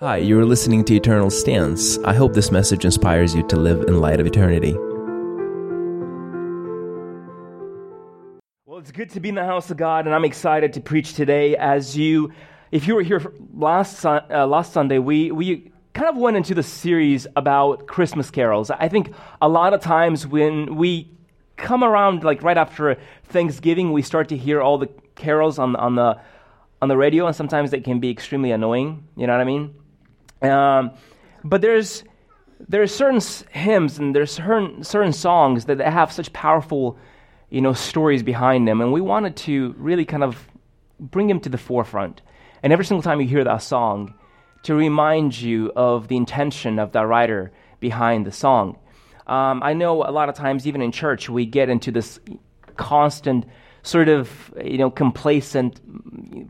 Hi, you're listening to Eternal Stance. I hope this message inspires you to live in light of eternity. Well, it's good to be in the house of God, and I'm excited to preach today. As you, if you were here last uh, last Sunday, we we kind of went into the series about Christmas carols. I think a lot of times when we come around, like right after Thanksgiving, we start to hear all the carols on on the on the radio, and sometimes they can be extremely annoying. You know what I mean? Um, but there's there's certain hymns and there's certain certain songs that have such powerful, you know, stories behind them, and we wanted to really kind of bring them to the forefront. And every single time you hear that song, to remind you of the intention of that writer behind the song. Um, I know a lot of times, even in church, we get into this constant sort of you know complacent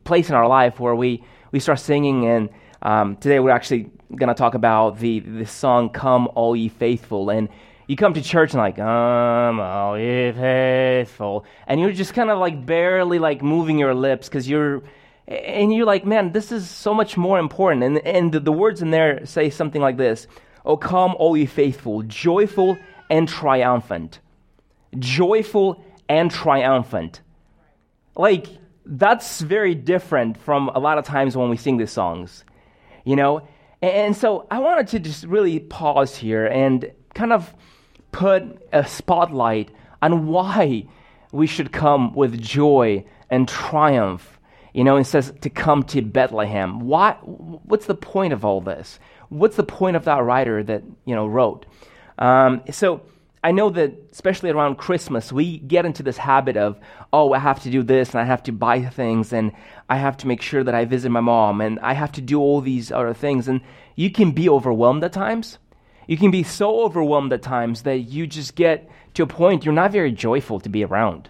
place in our life where we we start singing and um, today we're actually going to talk about the, the song Come All Ye Faithful. And you come to church and like, Come All Ye Faithful. And you're just kind of like barely like moving your lips because you're, and you're like, man, this is so much more important. And, and the, the words in there say something like this Oh, come, all ye faithful, joyful and triumphant. Joyful and triumphant. Like, that's very different from a lot of times when we sing these songs you know? And so I wanted to just really pause here and kind of put a spotlight on why we should come with joy and triumph. You know, it says to come to Bethlehem. Why, what's the point of all this? What's the point of that writer that, you know, wrote? Um, so I know that, especially around Christmas, we get into this habit of, oh, I have to do this and I have to buy things and I have to make sure that I visit my mom and I have to do all these other things. And you can be overwhelmed at times. You can be so overwhelmed at times that you just get to a point you're not very joyful to be around.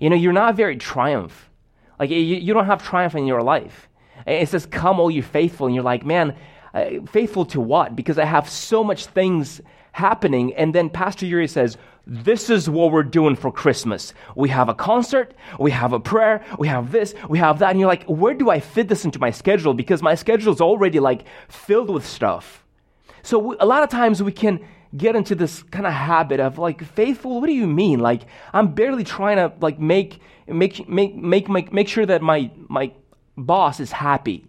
You know, you're not very triumph. Like, you, you don't have triumph in your life. It says, Come, all you faithful. And you're like, man, uh, faithful to what? Because I have so much things happening. And then Pastor Yuri says, This is what we're doing for Christmas. We have a concert, we have a prayer, we have this, we have that. And you're like, Where do I fit this into my schedule? Because my schedule is already like filled with stuff. So we, a lot of times we can get into this kind of habit of like faithful what do you mean like i'm barely trying to like make make make make make, make sure that my my boss is happy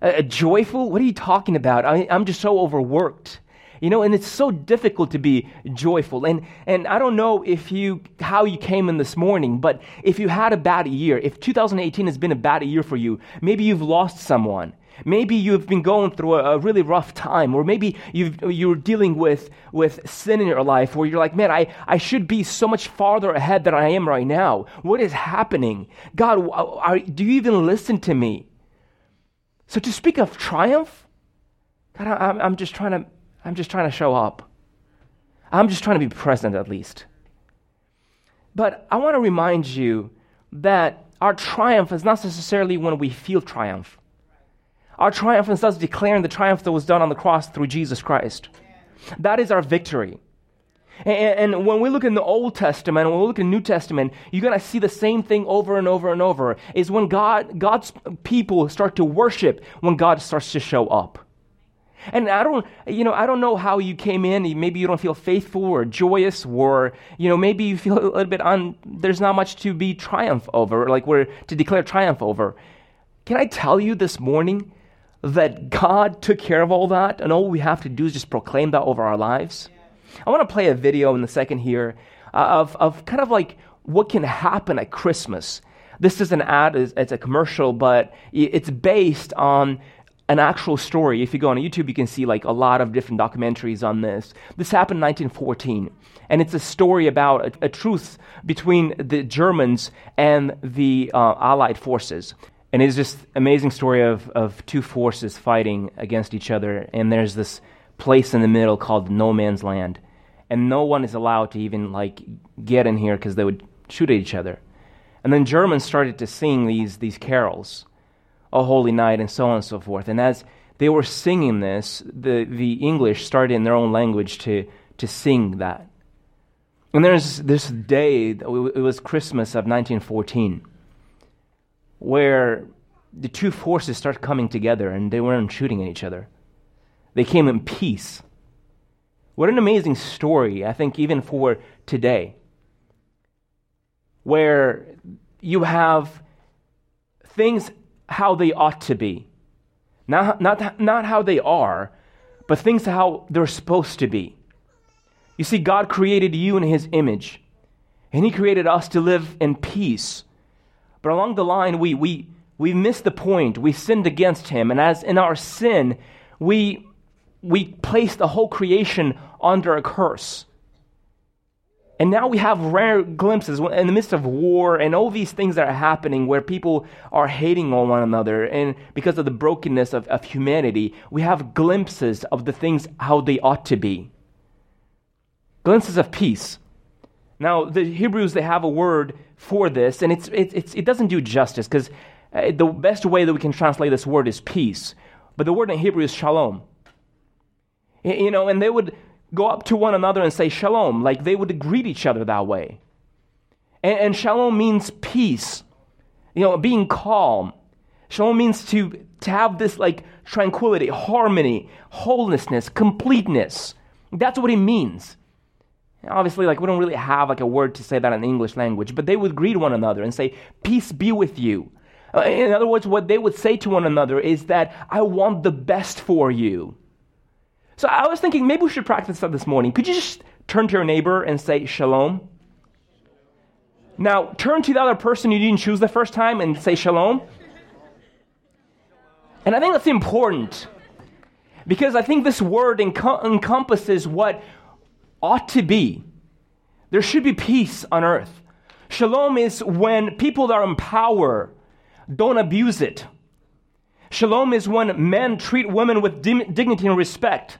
uh, joyful what are you talking about I, i'm just so overworked you know, and it's so difficult to be joyful. And, and I don't know if you, how you came in this morning, but if you had a bad year, if 2018 has been a bad year for you, maybe you've lost someone. Maybe you've been going through a, a, really rough time, or maybe you you're dealing with, with sin in your life where you're like, man, I, I should be so much farther ahead than I am right now. What is happening? God, are, do you even listen to me? So to speak of triumph, God, I, I'm just trying to I'm just trying to show up. I'm just trying to be present at least. But I want to remind you that our triumph is not necessarily when we feel triumph. Our triumph is us declaring the triumph that was done on the cross through Jesus Christ. That is our victory. And, and, when we look in the Old Testament, when we look in the New Testament, you're going to see the same thing over and over and over. Is when God, God's people start to worship, when God starts to show up. And I don't, you know, I don't know how you came in. Maybe you don't feel faithful or joyous, or you know, maybe you feel a little bit on. There's not much to be triumph over, like we're to declare triumph over. Can I tell you this morning that God took care of all that, and all we have to do is just proclaim that over our lives? I want to play a video in the second here uh, of of kind of like what can happen at Christmas. This is an ad, it's a commercial, but it's based on an actual story. If you go on YouTube, you can see like a lot of different documentaries on this. This happened in 1914, and it's a story about a, a truce between the Germans and the uh, Allied forces. And it's just amazing story of, of two forces fighting against each other, and there's this place in the middle called no man's land, and no one is allowed to even like get in here because they would shoot at each other. And then Germans started to sing these these carols a holy night, and so on and so forth. And as they were singing this, the, the English started in their own language to, to sing that. And there's this day, it was Christmas of 1914, where the two forces start coming together and they weren't shooting at each other. They came in peace. What an amazing story, I think, even for today, where you have things how they ought to be. Not, not, not how they are, but things how they're supposed to be. You see, God created you in His image, and He created us to live in peace. But along the line, we, we, we missed the point. We sinned against Him, and as in our sin, we, we placed the whole creation under a curse. And now we have rare glimpses in the midst of war and all these things that are happening where people are hating on one another. And because of the brokenness of, of humanity, we have glimpses of the things how they ought to be. Glimpses of peace. Now, the Hebrews, they have a word for this, and it's, it's, it doesn't do justice because uh, the best way that we can translate this word is peace. But the word in Hebrew is shalom. You know, and they would go up to one another and say shalom, like they would greet each other that way. And, and shalom means peace, you know, being calm. Shalom means to, to have this like tranquility, harmony, wholeness, completeness. That's what it means. Obviously, like we don't really have like a word to say that in the English language, but they would greet one another and say, "Peace be with you." Uh, in other words, what they would say to one another is that I want the best for you. So I was thinking maybe we should practice that this morning. Could you just turn to your neighbor and say shalom? Now, turn to the other person you didn't choose the first time and say shalom. And I think that's important because I think this word enc- encompasses what ought to be. There should be peace on earth. Shalom is when people that are in power don't abuse it. Shalom is when men treat women with dignity and respect.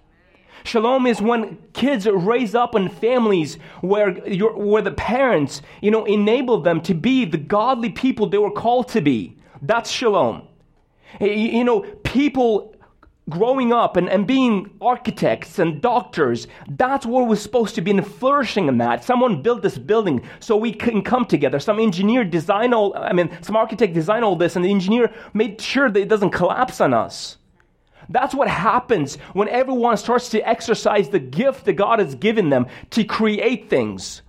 Shalom is when kids raise up in families where, where the parents, you know, enable them to be the godly people they were called to be. That's shalom. You know, people growing up and, and being architects and doctors, that's where we're supposed to be and flourishing in that. Someone built this building so we can come together. Some engineer design all, I mean, some architect design all this and the engineer made sure that it doesn't collapse on us. That's what happens when everyone starts to exercise the gift that God has given them to create things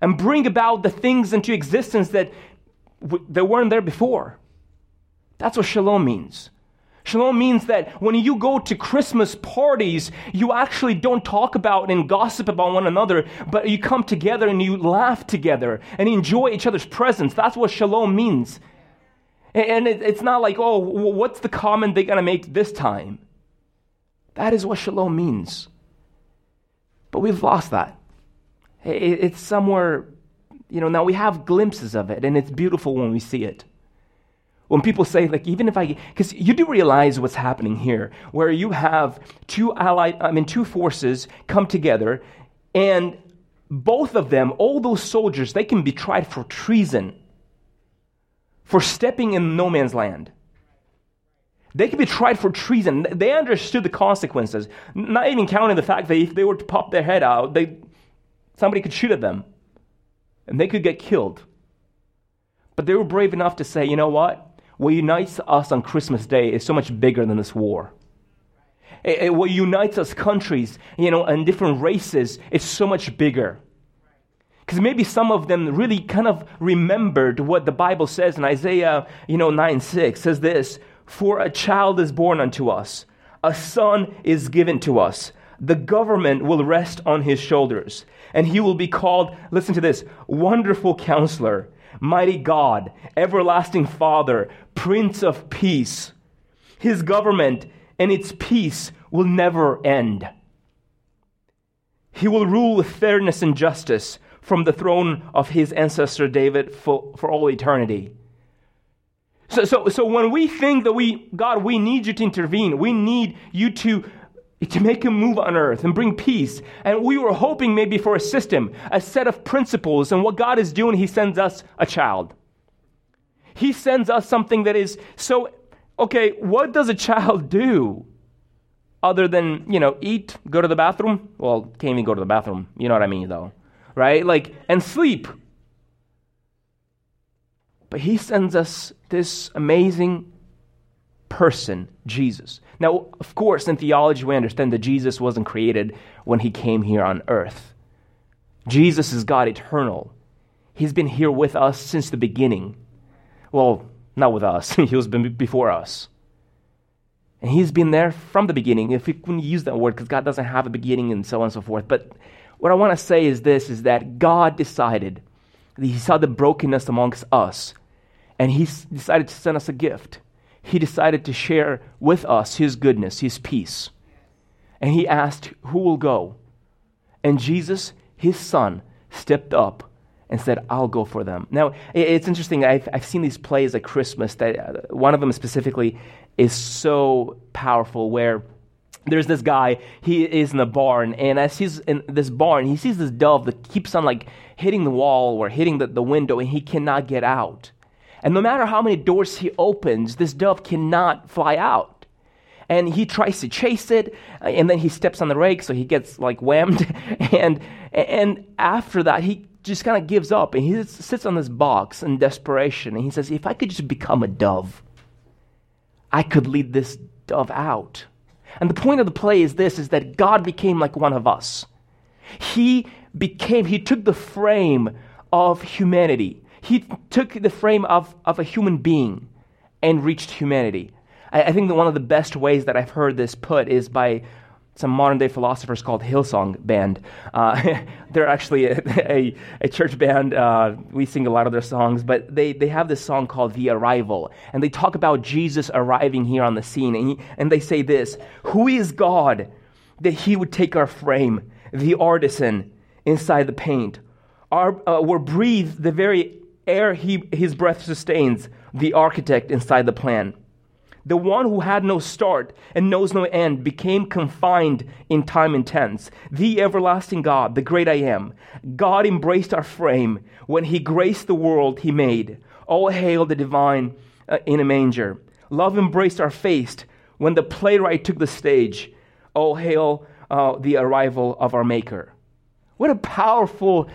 and bring about the things into existence that, that weren't there before. That's what shalom means. Shalom means that when you go to Christmas parties, you actually don't talk about and gossip about one another, but you come together and you laugh together and enjoy each other's presence. That's what shalom means. And it's not like, oh, what's the comment they're going to make this time? That is what shalom means. But we've lost that. It's somewhere, you know, now we have glimpses of it, and it's beautiful when we see it. When people say, like, even if I, because you do realize what's happening here, where you have two allied, I mean, two forces come together, and both of them, all those soldiers, they can be tried for treason for stepping in no man's land. They could be tried for treason. They understood the consequences, not even counting the fact that if they were to pop their head out, they, somebody could shoot at them and they could get killed. But they were brave enough to say, you know what? What unites us on Christmas Day is so much bigger than this war. It, it, what unites us countries, you know, and different races is so much bigger. Because maybe some of them really kind of remembered what the Bible says in Isaiah, you know, 9 6 says this For a child is born unto us, a son is given to us. The government will rest on his shoulders, and he will be called, listen to this, Wonderful Counselor, Mighty God, Everlasting Father, Prince of Peace. His government and its peace will never end. He will rule with fairness and justice from the throne of his ancestor David for, for all eternity. So, so, so when we think that we, God, we need you to intervene, we need you to, to make a move on earth and bring peace. And we were hoping maybe for a system, a set of principles. And what God is doing, He sends us a child. He sends us something that is so, okay, what does a child do? Other than, you know, eat, go to the bathroom? Well, can't even go to the bathroom. You know what I mean, though right? Like, and sleep. But he sends us this amazing person, Jesus. Now, of course, in theology, we understand that Jesus wasn't created when he came here on earth. Jesus is God eternal. He's been here with us since the beginning. Well, not with us, he was before us. And he's been there from the beginning, if we can use that word, because God doesn't have a beginning and so on and so forth. But what I want to say is this is that God decided, he saw the brokenness amongst us, and he decided to send us a gift. He decided to share with us his goodness, his peace. And he asked, Who will go? And Jesus, his son, stepped up and said, I'll go for them. Now, it's interesting. I've, I've seen these plays at Christmas that uh, one of them specifically is so powerful where there's this guy, he is in a barn, and as he's in this barn, he sees this dove that keeps on like hitting the wall or hitting the, the window, and he cannot get out. And no matter how many doors he opens, this dove cannot fly out. And he tries to chase it, and then he steps on the rake, so he gets like whammed. And and after that, he just kind of gives up and he sits on this box in desperation and he says, If I could just become a dove, I could lead this dove out. And the point of the play is this is that God became like one of us. He became, he took the frame of humanity. He took the frame of, of a human being and reached humanity. I, I think that one of the best ways that I've heard this put is by some modern day philosophers called Hillsong Band. Uh, they're actually a, a, a church band. Uh, we sing a lot of their songs, but they, they have this song called The Arrival. And they talk about Jesus arriving here on the scene. And, he, and they say this Who is God that he would take our frame, the artisan inside the paint? Our, uh, we're breathed the very air he, his breath sustains, the architect inside the plan. The one who had no start and knows no end became confined in time and tense. The everlasting God, the great I am. God embraced our frame when he graced the world he made. All hail the divine uh, in a manger. Love embraced our face when the playwright took the stage. All hail uh, the arrival of our Maker. What a powerful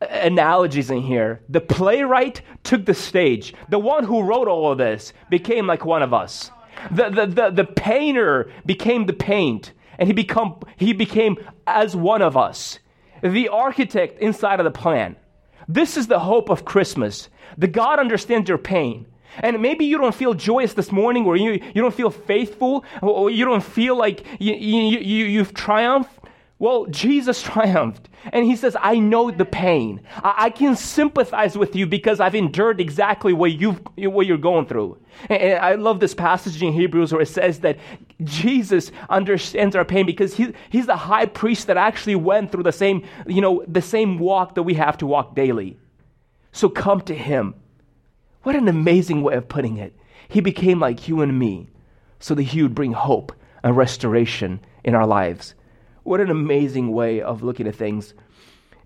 analogies in here. The playwright took the stage. The one who wrote all of this became like one of us. The, the, the, the painter became the paint, and he, become, he became as one of us. The architect inside of the plan. This is the hope of Christmas. The God understands your pain. And maybe you don't feel joyous this morning, or you, you don't feel faithful, or you don't feel like you, you, you, you've triumphed. Well, Jesus triumphed. And he says, I know the pain. I, can sympathize with you because I've endured exactly what, you've, what you're going through. And, and I love this passage in Hebrews where it says that Jesus understands our pain because he, he's the high priest that actually went through the same, you know, the same walk that we have to walk daily. So come to him. What an amazing way of putting it. He became like you and me so that he would bring hope and restoration in our lives. What an amazing way of looking at things.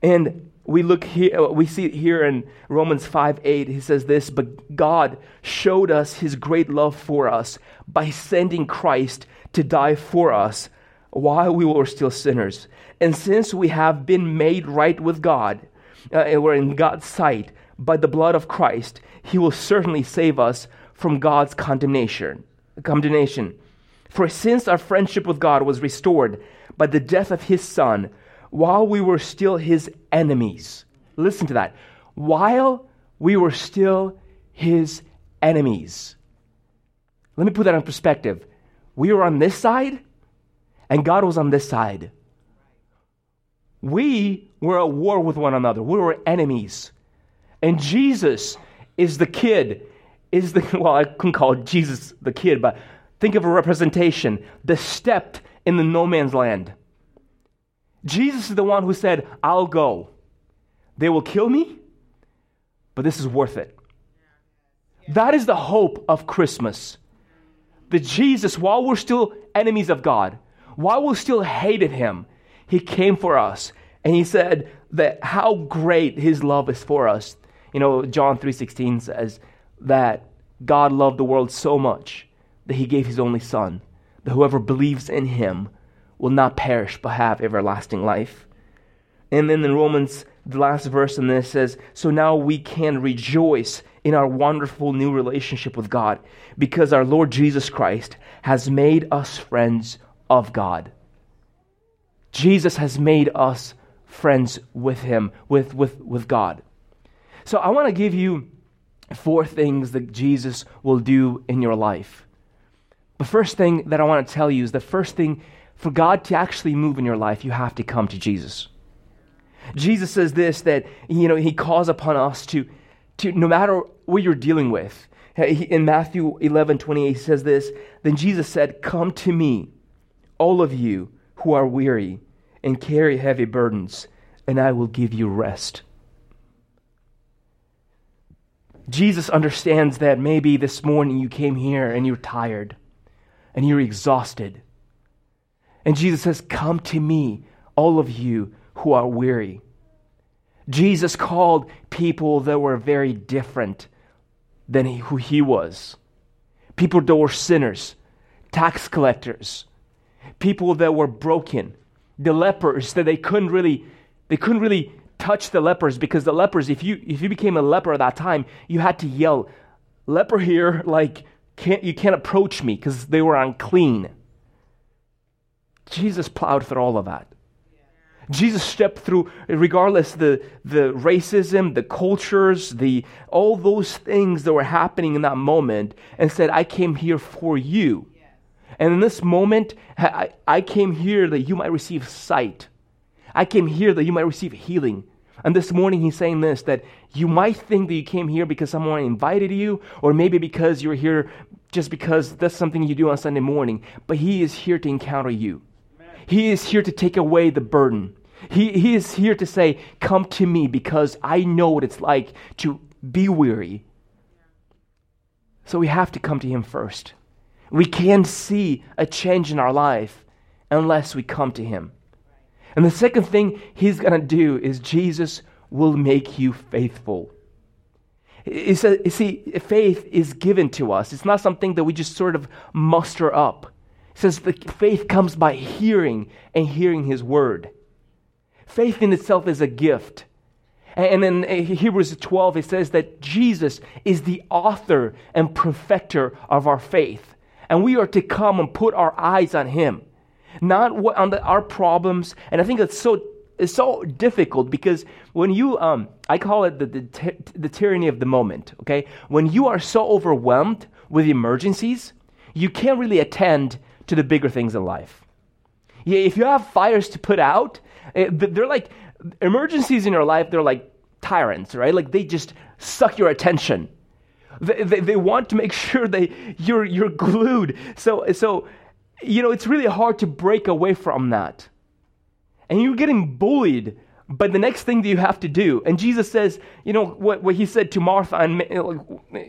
And we look here, we see here in Romans 5 8. He says this, but God showed us his great love for us by sending Christ to die for us while we were still sinners. And since we have been made right with God, uh, and we're in God's sight by the blood of Christ, he will certainly save us from God's condemnation. Condemnation. For since our friendship with God was restored by the death of his son while we were still his enemies. Listen to that. While we were still his enemies. Let me put that in perspective. We were on this side, and God was on this side. We were at war with one another. We were enemies. And Jesus is the kid, is the, well, I couldn't call Jesus the kid, but think of a representation, the stepped in the no man's land. Jesus is the one who said, I'll go. They will kill me, but this is worth it. That is the hope of Christmas. That Jesus, while we're still enemies of God, while we still hated him, he came for us and he said that how great his love is for us. You know, John 3:16 says that God loved the world so much that he gave his only son that whoever believes in him will not perish but have everlasting life. And then in Romans, the last verse in this says, So now we can rejoice in our wonderful new relationship with God because our Lord Jesus Christ has made us friends of God. Jesus has made us friends with Him, with, with, with God. So I want to give you four things that Jesus will do in your life. The first thing that I want to tell you is the first thing for God to actually move in your life, you have to come to Jesus. Jesus says this that you know he calls upon us to to no matter what you're dealing with. In Matthew 11, 28, he says this Then Jesus said, Come to me, all of you who are weary and carry heavy burdens, and I will give you rest. Jesus understands that maybe this morning you came here and you're tired and you're exhausted. And Jesus says, Come to me, all of you who are weary. Jesus called people that were very different than he, who he was. People that were sinners, tax collectors, people that were broken, the lepers that they couldn't really they couldn't really touch the lepers because the lepers if you if you became a leper at that time, you had to yell, "Leper here, like can't you can't approach me because they were unclean." Jesus plowed through all of that. Jesus stepped through, regardless the the racism, the cultures, the all those things that were happening in that moment, and said, "I came here for you." And in this moment, I, I came here that you might receive sight. I came here that you might receive healing. And this morning, he's saying this that you might think that you came here because someone invited you, or maybe because you're here just because that's something you do on Sunday morning. But he is here to encounter you. He is here to take away the burden. He, he is here to say, Come to me because I know what it's like to be weary. So we have to come to Him first. We can't see a change in our life unless we come to Him. And the second thing He's going to do is Jesus will make you faithful. You see, faith is given to us. It's not something that we just sort of muster up. It says the faith comes by hearing and hearing his word. Faith in itself is a gift. And in eh, Hebrews 12, it says that Jesus is the author and perfecter of our faith. And we are to come and put our eyes on him, not on the, our problems. And I think it's so, it's so difficult because when you, um, I call it the, the, the tyranny of the moment, okay? When you are so overwhelmed with emergencies, you can't really attend to the bigger things in life. Yeah, if you have fires to put out, eh, they're like emergencies in your life, they're like tyrants, right? Like they just suck your attention. They, they, they want to make sure that you're, you're glued. So, so, you know, it's really hard to break away from that. And you're getting bullied but the next thing that you have to do, and Jesus says, you know, what, what he said to Martha, and,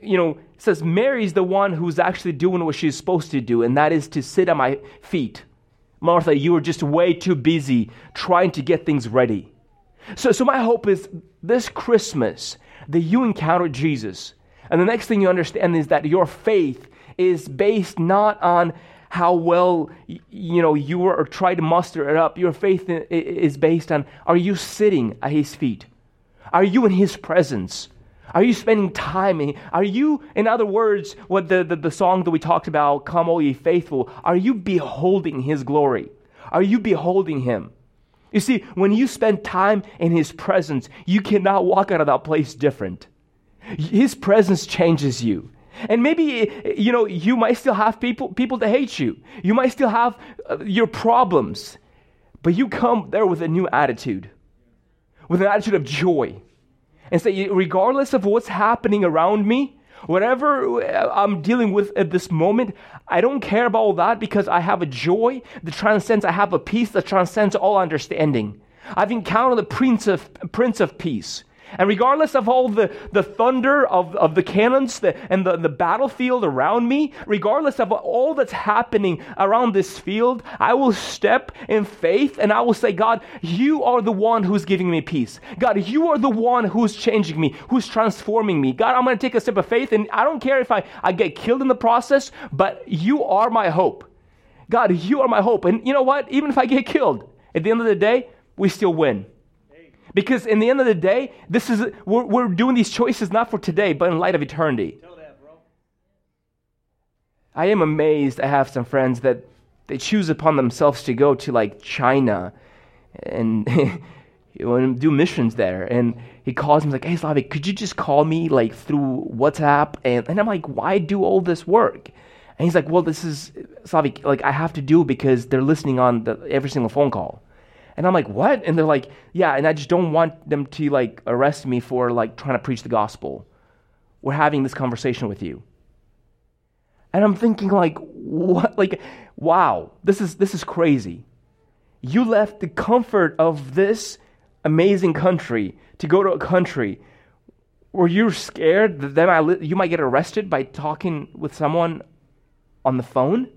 you know, says, Mary's the one who's actually doing what she's supposed to do, and that is to sit at my feet. Martha, you are just way too busy trying to get things ready. So, so my hope is this Christmas that you encounter Jesus. And the next thing you understand is that your faith is based not on how well you know you are or try to muster it up. Your faith is based on are you sitting at his feet? Are you in his presence? Are you spending time? In, are you, in other words, what the, the, the song that we talked about, Come, O ye faithful, are you beholding his glory? Are you beholding him? You see, when you spend time in his presence, you cannot walk out of that place different. His presence changes you. And maybe, you know, you might still have people, people that hate you. You might still have uh, your problems. But you come there with a new attitude, with an attitude of joy. And say, regardless of what's happening around me, whatever uh, I'm dealing with at this moment, I don't care about all that because I have a joy that transcends, I have a peace that transcends all understanding. I've encountered the Prince of, Prince of Peace. And regardless of all the, the thunder of, of the cannons the, and the, the battlefield around me, regardless of all that's happening around this field, I will step in faith and I will say, God, you are the one who's giving me peace. God, you are the one who's changing me, who's transforming me. God, I'm going to take a step of faith and I don't care if I, I get killed in the process, but you are my hope. God, you are my hope. And you know what? Even if I get killed, at the end of the day, we still win. Because in the end of the day, this is we're, we're doing these choices not for today, but in light of eternity. I am amazed. I have some friends that they choose upon themselves to go to like China and do missions there. And he calls me like, "Hey, Slaveck, could you just call me like through WhatsApp?" And, and I'm like, "Why do all this work?" And he's like, "Well, this is Slaveck. Like I have to do because they're listening on the, every single phone call." And I'm like, what? And they're like, yeah, and I just don't want them to like arrest me for like trying to preach the gospel. We're having this conversation with you. And I'm thinking like, what? Like, wow, this is this is crazy. You left the comfort of this amazing country to go to a country where you're scared that then you might get arrested by talking with someone on the phone?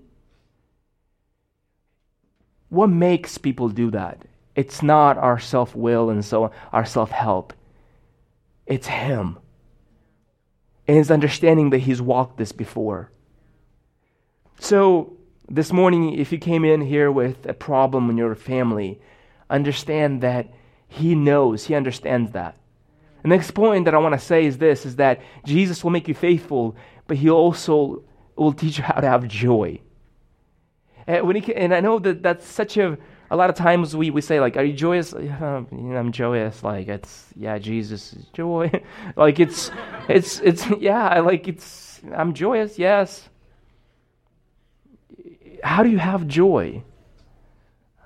What makes people do that? It's not our self will and so our self help. It's Him. And His understanding that He's walked this before. So, this morning, if you came in here with a problem in your family, understand that He knows, He understands that. The next point that I want to say is this is that Jesus will make you faithful, but He also will teach you how to have joy. And, when he, and I know that that's such a a lot of times we, we say like are you joyous? I'm joyous. Like it's yeah jesus joy. Like it's it's it's yeah like it's i'm joyous yes. How do you have joy?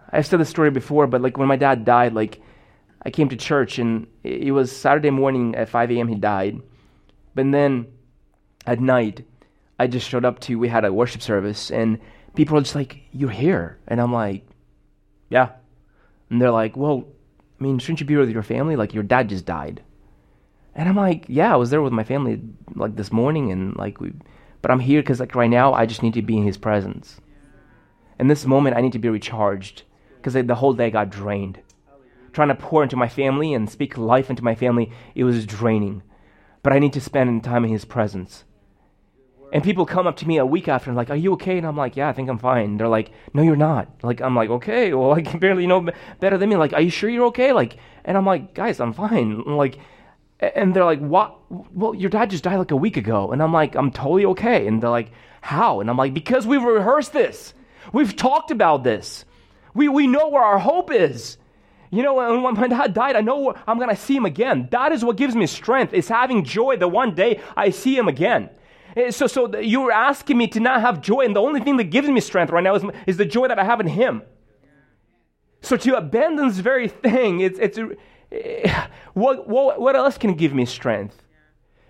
I've said this story before but like when my dad died like i came to church and it was saturday morning at 5 a.m he died. But then at night i just showed up to we had a worship service and people are just like you're here and i'm like yeah. And they're like, Well, I mean, shouldn't you be with your family? Like, your dad just died. And I'm like, Yeah, I was there with my family like this morning, and like, we, but I'm here because like right now, I just need to be in his presence. In this moment, I need to be recharged because the whole day got drained. Trying to pour into my family and speak life into my family, it was draining. But I need to spend time in his presence. And people come up to me a week after and like, "Are you okay?" And I'm like, "Yeah, I think I'm fine." They're like, "No, you're not." Like I'm like, "Okay, well, I can barely know better than me." Like, "Are you sure you're okay?" Like, and I'm like, "Guys, I'm fine." Like, and they're like, "What? Well, your dad just died like a week ago." And I'm like, "I'm totally okay." And they're like, "How?" And I'm like, "Because we've rehearsed this. We've talked about this. We we know where our hope is." You know, when my dad died, I know I'm going to see him again. That is what gives me strength, is having joy that one day I see him again. Eh, so, so you're asking me to not have joy, and the only thing that gives me strength right now is, is the joy that I have in Him. So to abandon this very thing, it's, it's uh, what, what, what else can give me strength?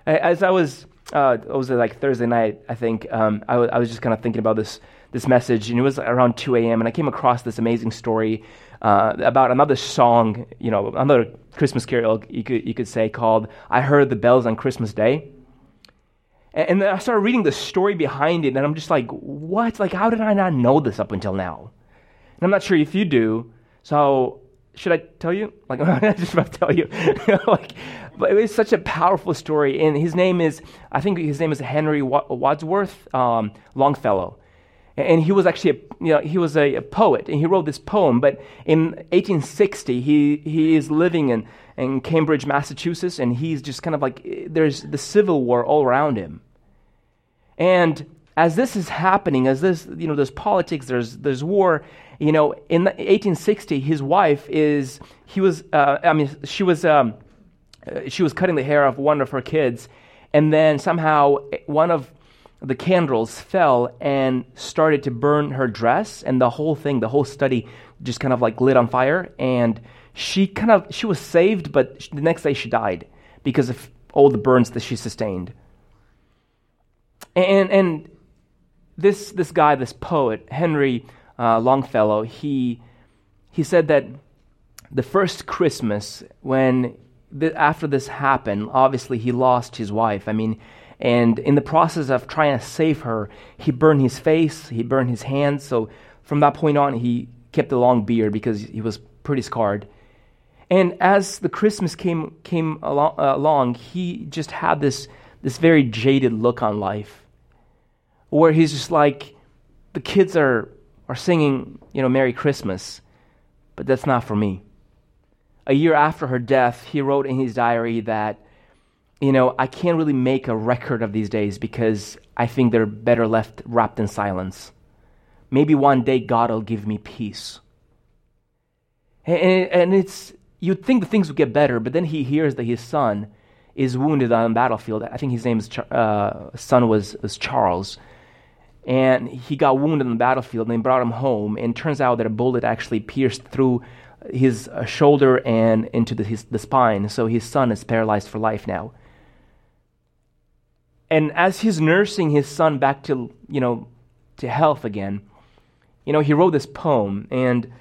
As I was, uh, it was like Thursday night, I think, um, I, w- I was just kind of thinking about this, this message, and it was around 2 a.m., and I came across this amazing story uh, about another song, you know, another Christmas carol, you could, you could say, called I Heard the Bells on Christmas Day. And then I started reading the story behind it, and I'm just like, what? Like, how did I not know this up until now? And I'm not sure if you do. So, should I tell you? Like, I'm just about to tell you. like, but it was such a powerful story. And his name is, I think his name is Henry Wadsworth um, Longfellow. And he was actually, a, you know, he was a, a, poet, and he wrote this poem. But in 1860, he, he is living in in Cambridge, Massachusetts, and he's just kind of like, there's the Civil War all around him. And as this is happening, as this, you know, there's politics, there's, there's war, you know, in 1860, his wife is, he was, uh, I mean, she was, um, she was cutting the hair of one of her kids, and then somehow one of the candles fell and started to burn her dress, and the whole thing, the whole study just kind of like lit on fire, and she kind of she was saved, but the next day she died because of all the burns that she sustained. And and this this guy, this poet Henry uh, Longfellow, he he said that the first Christmas when after this happened, obviously he lost his wife. I mean, and in the process of trying to save her, he burned his face, he burned his hands. So from that point on, he kept a long beard because he was pretty scarred. And as the Christmas came came along, uh, along, he just had this this very jaded look on life, where he's just like, the kids are are singing, you know, Merry Christmas, but that's not for me. a year after her death, he wrote in his diary that, you know, I can't really make a record of these days because I think they're better left wrapped in silence. Maybe one day God will give me peace. And, and it's, you'd think the things would get better, but then he hears that his son is wounded on the battlefield. I think his name's uh, son was, was Charles, and he got wounded on the battlefield. And they brought him home, and turns out that a bullet actually pierced through his uh, shoulder and into the, his, the spine. So his son is paralyzed for life now. And as he's nursing his son back to you know to health again, you know he wrote this poem, and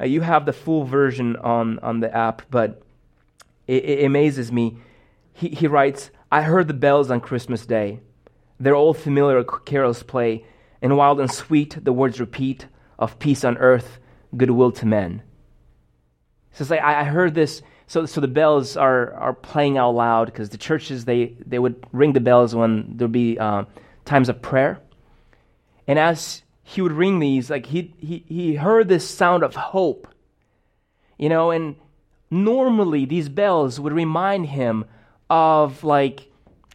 uh, you have the full version on on the app, but it, it amazes me he, he writes, I heard the bells on Christmas Day. Their old familiar carols play, and wild and sweet the words repeat of peace on earth, goodwill to men. He says, I, I heard this. So, so the bells are, are playing out loud because the churches, they, they would ring the bells when there'd be uh, times of prayer. And as he would ring these, like he, he, he heard this sound of hope. You know, and normally these bells would remind him of like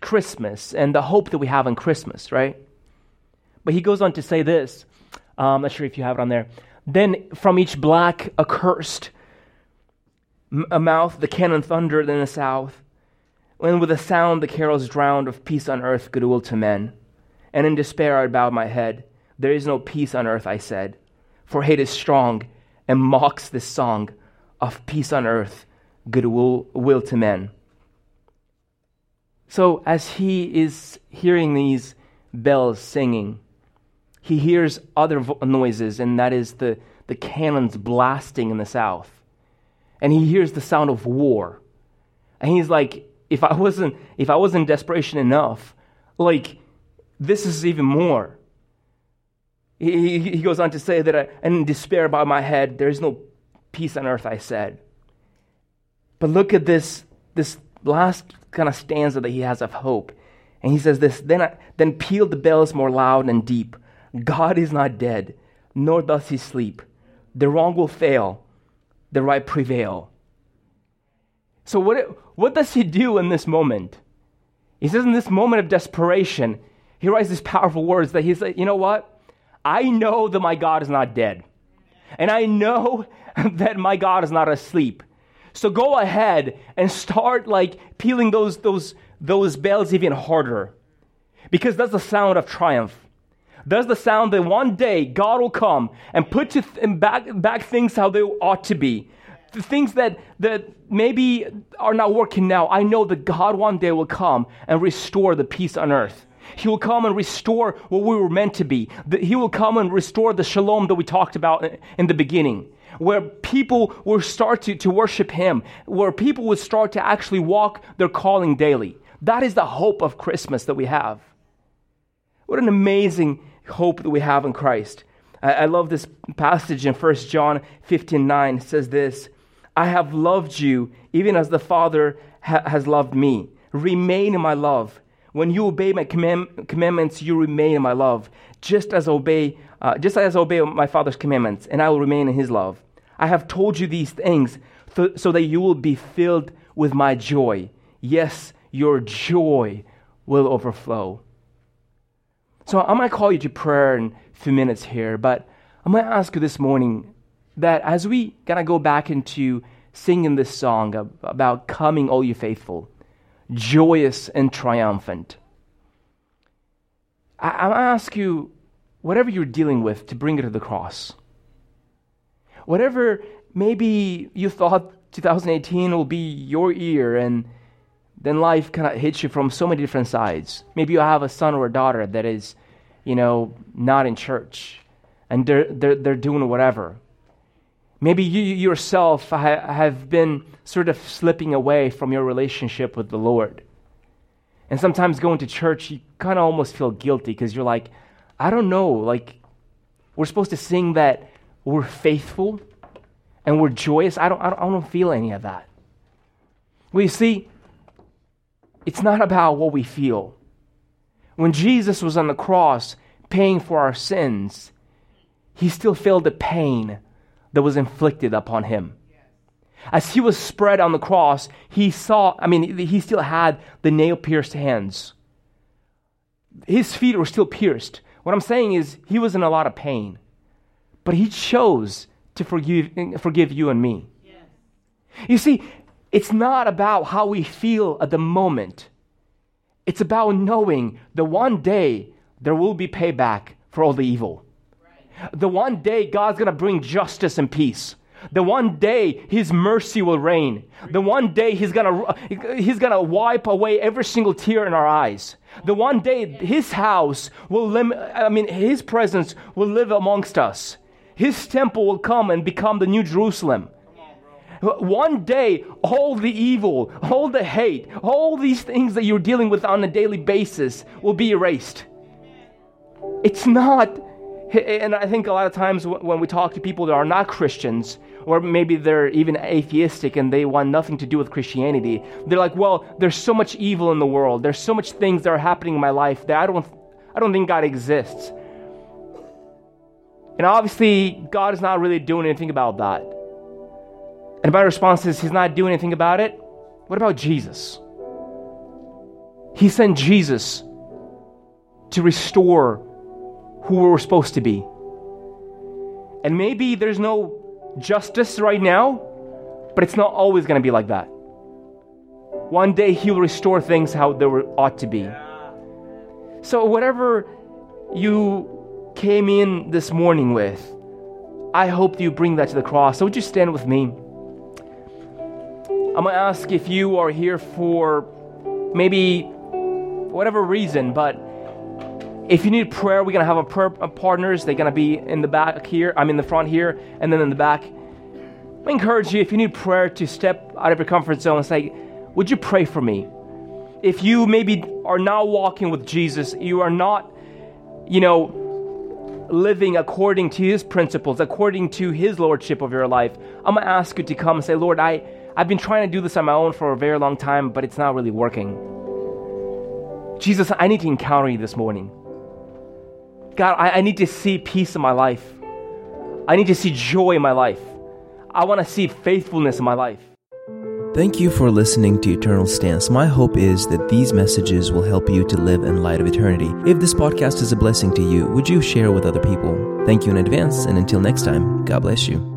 Christmas and the hope that we have in Christmas, right? But he goes on to say this. Um, I'm not sure if you have it on there. Then from each black accursed mouth, the cannon thundered in the south. And with a sound, the carols drowned of peace on earth, goodwill to men. And in despair, I bowed my head. There is no peace on earth, I said, for hate is strong and mocks this song of peace on earth, goodwill will to men. So, as he is hearing these bells singing, he hears other vo- noises, and that is the, the cannons blasting in the south. And he hears the sound of war. And he's like, if I wasn't, if I wasn't desperation enough, like, this is even more. He, he goes on to say that, I, in despair by my head, there is no peace on earth, I said. But look at this, this last kind of stanza that he has of hope. And he says this Then, I, then pealed the bells more loud and deep. God is not dead, nor does he sleep. The wrong will fail, the right prevail. So, what, what does he do in this moment? He says, in this moment of desperation, he writes these powerful words that he's like, you know what? I know that my God is not dead. And I know that my God is not asleep. So go ahead and start like pealing those, those, those bells even harder. Because that's the sound of triumph. That's the sound that one day God will come and put to th- back, back things how they ought to be. The things that, that maybe are not working now, I know that God one day will come and restore the peace on earth. He will come and restore what we were meant to be. He will come and restore the shalom that we talked about in the beginning where people will start to, to worship Him, where people would start to actually walk their calling daily. That is the hope of Christmas that we have. What an amazing hope that we have in Christ. I, I love this passage in 1 John 15 9. It says this I have loved you even as the Father ha- has loved me. Remain in my love. When you obey my command- commandments, you remain in my love, just as obey, uh, just as I obey my Father's commandments, and I will remain in His love. I have told you these things th- so that you will be filled with my joy. Yes, your joy will overflow. So I'm going to call you to prayer in a few minutes here, but I'm going to ask you this morning that as we kind of go back into singing this song about coming, all you faithful, joyous and triumphant, I, I'm going to ask you, whatever you're dealing with, to bring it to the cross whatever maybe you thought 2018 will be your year and then life kind of hits you from so many different sides. Maybe you have a son or a daughter that is, you know, not in church and they're, they're, they're doing whatever. Maybe you yourself ha- have been sort of slipping away from your relationship with the Lord. And sometimes going to church, you kind of almost feel guilty because you're like, I don't know, like, we're supposed to sing that we're faithful and we're joyous. I don't, I don't, I don't feel any of that. Well, you see, it's not about what we feel. When Jesus was on the cross paying for our sins, he still felt the pain that was inflicted upon him. As he was spread on the cross, he saw, I mean, he still had the nail pierced hands. His feet were still pierced. What I'm saying is, he was in a lot of pain. But he chose to forgive, forgive you and me. Yes. You see, it's not about how we feel at the moment, it's about knowing that one day there will be payback for all the evil. Right. The one day God's going to bring justice and peace. The one day his mercy will reign. The one day he's gonna, he's gonna wipe away every single tear in our eyes. The one day his house will lim- I mean his presence will live amongst us. His temple will come and become the new Jerusalem. One day, all the evil, all the hate, all these things that you're dealing with on a daily basis will be erased. It's not, and I think a lot of times when we talk to people that are not Christians, or maybe they're even atheistic and they want nothing to do with Christianity, they're like, well, there's so much evil in the world, there's so much things that are happening in my life that I don't, I don't think God exists. And obviously, God is not really doing anything about that. And my response is, He's not doing anything about it. What about Jesus? He sent Jesus to restore who we were supposed to be. And maybe there's no justice right now, but it's not always going to be like that. One day He'll restore things how they were, ought to be. So, whatever you came in this morning with. I hope you bring that to the cross. So, would you stand with me? I'm going to ask if you are here for maybe whatever reason, but if you need prayer, we're going to have a prayer partners. They're going to be in the back here. I'm in the front here, and then in the back. I encourage you, if you need prayer, to step out of your comfort zone and say, Would you pray for me? If you maybe are now walking with Jesus, you are not, you know, living according to His principles, according to His lordship of your life, I'm going to ask you to come and say, Lord, I, I've been trying to do this on my own for a very long time, but it's not really working. Jesus, I need to encounter you this morning. God, I, I need to see peace in my life. I need to see joy in my life. I want to see faithfulness in my life. Thank you for listening to Eternal Stance. My hope is that these messages will help you to live in light of eternity. If this podcast is a blessing to you, would you share with other people? Thank you in advance, and until next time, God bless you.